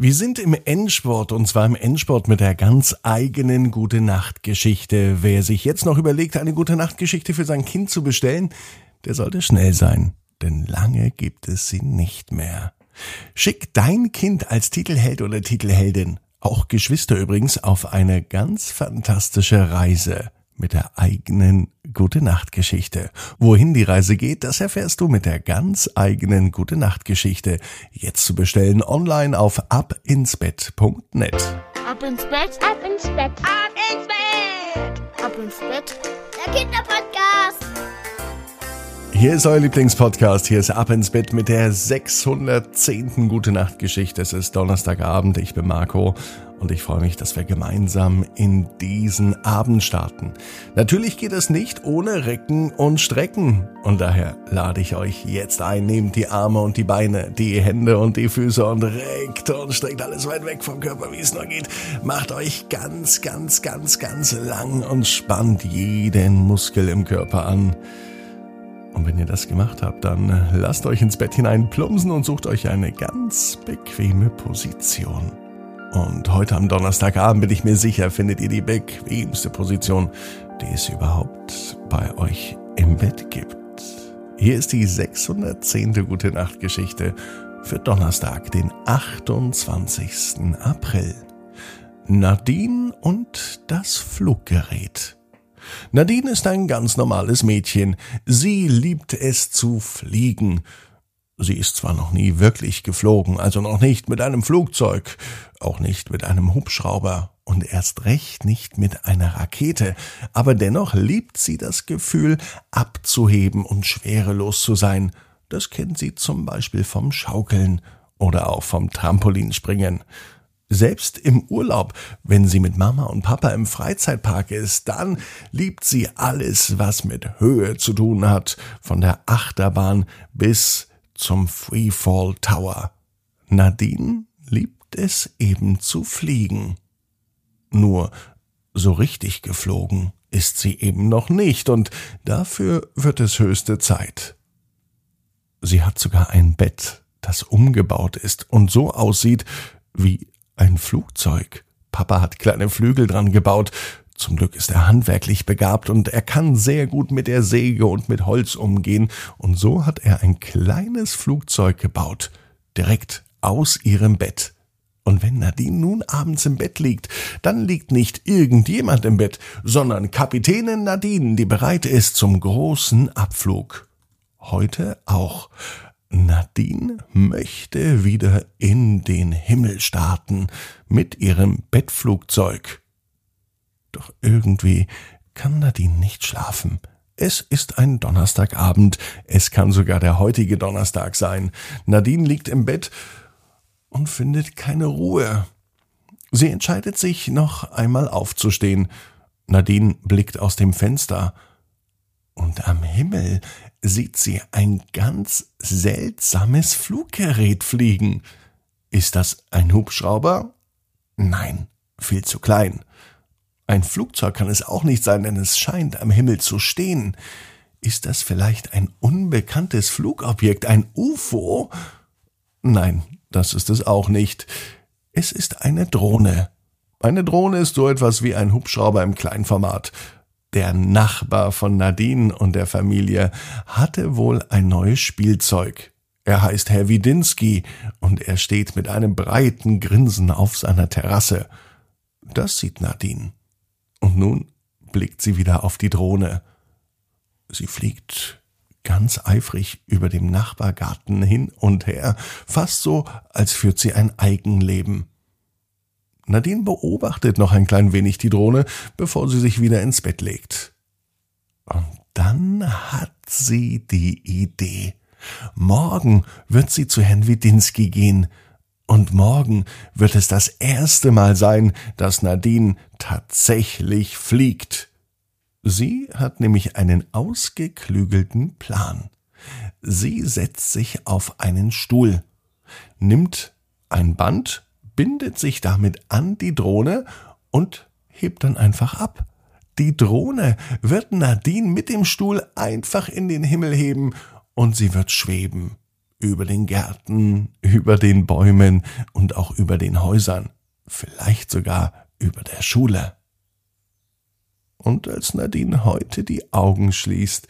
Wir sind im Endsport und zwar im Endsport mit der ganz eigenen Gute Nacht Geschichte. Wer sich jetzt noch überlegt, eine Gute Nacht Geschichte für sein Kind zu bestellen, der sollte schnell sein, denn lange gibt es sie nicht mehr. Schick dein Kind als Titelheld oder Titelheldin, auch Geschwister übrigens, auf eine ganz fantastische Reise mit der eigenen Gute Nacht Geschichte. Wohin die Reise geht, das erfährst du mit der ganz eigenen Gute Nacht Geschichte. Jetzt zu bestellen online auf abinsbett.net. Ab ins Bett, ab ins Bett, ab ins Bett, ab ins Bett. Der Kinderpodcast. Hier ist euer Lieblingspodcast. Hier ist Ab ins Bett mit der 610. Gute Nacht Geschichte. Es ist Donnerstagabend. Ich bin Marco und ich freue mich, dass wir gemeinsam in diesen Abend starten. Natürlich geht es nicht ohne Recken und Strecken. Und daher lade ich euch jetzt ein. Nehmt die Arme und die Beine, die Hände und die Füße und reckt und streckt alles weit weg vom Körper, wie es nur geht. Macht euch ganz, ganz, ganz, ganz lang und spannt jeden Muskel im Körper an. Und wenn ihr das gemacht habt, dann lasst euch ins Bett hinein plumpsen und sucht euch eine ganz bequeme Position. Und heute am Donnerstagabend bin ich mir sicher, findet ihr die bequemste Position, die es überhaupt bei euch im Bett gibt. Hier ist die 610. Gute Nacht Geschichte für Donnerstag, den 28. April. Nadine und das Fluggerät. Nadine ist ein ganz normales Mädchen. Sie liebt es zu fliegen. Sie ist zwar noch nie wirklich geflogen, also noch nicht mit einem Flugzeug, auch nicht mit einem Hubschrauber und erst recht nicht mit einer Rakete, aber dennoch liebt sie das Gefühl, abzuheben und schwerelos zu sein. Das kennt sie zum Beispiel vom Schaukeln oder auch vom Trampolinspringen. Selbst im Urlaub, wenn sie mit Mama und Papa im Freizeitpark ist, dann liebt sie alles, was mit Höhe zu tun hat, von der Achterbahn bis zum Freefall Tower. Nadine liebt es eben zu fliegen. Nur so richtig geflogen ist sie eben noch nicht, und dafür wird es höchste Zeit. Sie hat sogar ein Bett, das umgebaut ist und so aussieht wie ein Flugzeug. Papa hat kleine Flügel dran gebaut. Zum Glück ist er handwerklich begabt und er kann sehr gut mit der Säge und mit Holz umgehen. Und so hat er ein kleines Flugzeug gebaut. Direkt aus ihrem Bett. Und wenn Nadine nun abends im Bett liegt, dann liegt nicht irgendjemand im Bett, sondern Kapitänin Nadine, die bereit ist zum großen Abflug. Heute auch. Nadine möchte wieder in den Himmel starten mit ihrem Bettflugzeug. Doch irgendwie kann Nadine nicht schlafen. Es ist ein Donnerstagabend, es kann sogar der heutige Donnerstag sein. Nadine liegt im Bett und findet keine Ruhe. Sie entscheidet sich, noch einmal aufzustehen. Nadine blickt aus dem Fenster und am Himmel sieht sie ein ganz seltsames Fluggerät fliegen. Ist das ein Hubschrauber? Nein, viel zu klein. Ein Flugzeug kann es auch nicht sein, denn es scheint am Himmel zu stehen. Ist das vielleicht ein unbekanntes Flugobjekt, ein UFO? Nein, das ist es auch nicht. Es ist eine Drohne. Eine Drohne ist so etwas wie ein Hubschrauber im Kleinformat. Der Nachbar von Nadine und der Familie hatte wohl ein neues Spielzeug. Er heißt Herr Widinski und er steht mit einem breiten Grinsen auf seiner Terrasse. Das sieht Nadine. Und nun blickt sie wieder auf die Drohne. Sie fliegt ganz eifrig über dem Nachbargarten hin und her, fast so, als führt sie ein Eigenleben. Nadine beobachtet noch ein klein wenig die Drohne, bevor sie sich wieder ins Bett legt. Und dann hat sie die Idee. Morgen wird sie zu Herrn Widinski gehen. Und morgen wird es das erste Mal sein, dass Nadine tatsächlich fliegt. Sie hat nämlich einen ausgeklügelten Plan. Sie setzt sich auf einen Stuhl, nimmt ein Band bindet sich damit an die Drohne und hebt dann einfach ab. Die Drohne wird Nadine mit dem Stuhl einfach in den Himmel heben und sie wird schweben. über den Gärten, über den Bäumen und auch über den Häusern, vielleicht sogar über der Schule. Und als Nadine heute die Augen schließt,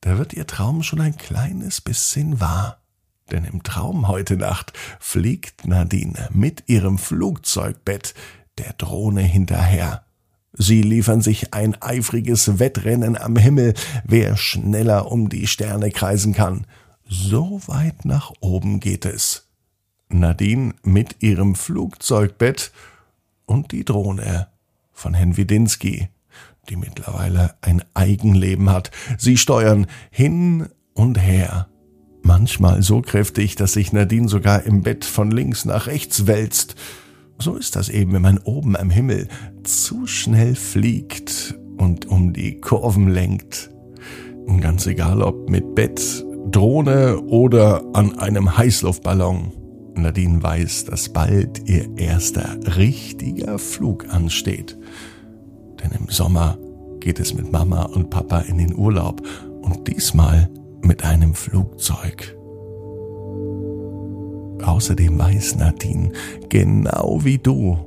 da wird ihr Traum schon ein kleines bisschen wahr. Denn im Traum heute Nacht fliegt Nadine mit ihrem Flugzeugbett der Drohne hinterher. Sie liefern sich ein eifriges Wettrennen am Himmel, wer schneller um die Sterne kreisen kann. So weit nach oben geht es. Nadine mit ihrem Flugzeugbett und die Drohne von Herrn Widinski, die mittlerweile ein Eigenleben hat. Sie steuern hin und her. Manchmal so kräftig, dass sich Nadine sogar im Bett von links nach rechts wälzt. So ist das eben, wenn man oben am Himmel zu schnell fliegt und um die Kurven lenkt. Ganz egal ob mit Bett, Drohne oder an einem Heißluftballon. Nadine weiß, dass bald ihr erster richtiger Flug ansteht. Denn im Sommer geht es mit Mama und Papa in den Urlaub und diesmal mit einem Flugzeug. Außerdem weiß Nadine, genau wie du,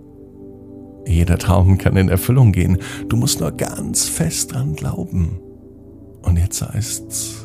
jeder Traum kann in Erfüllung gehen. Du musst nur ganz fest dran glauben. Und jetzt heißt's,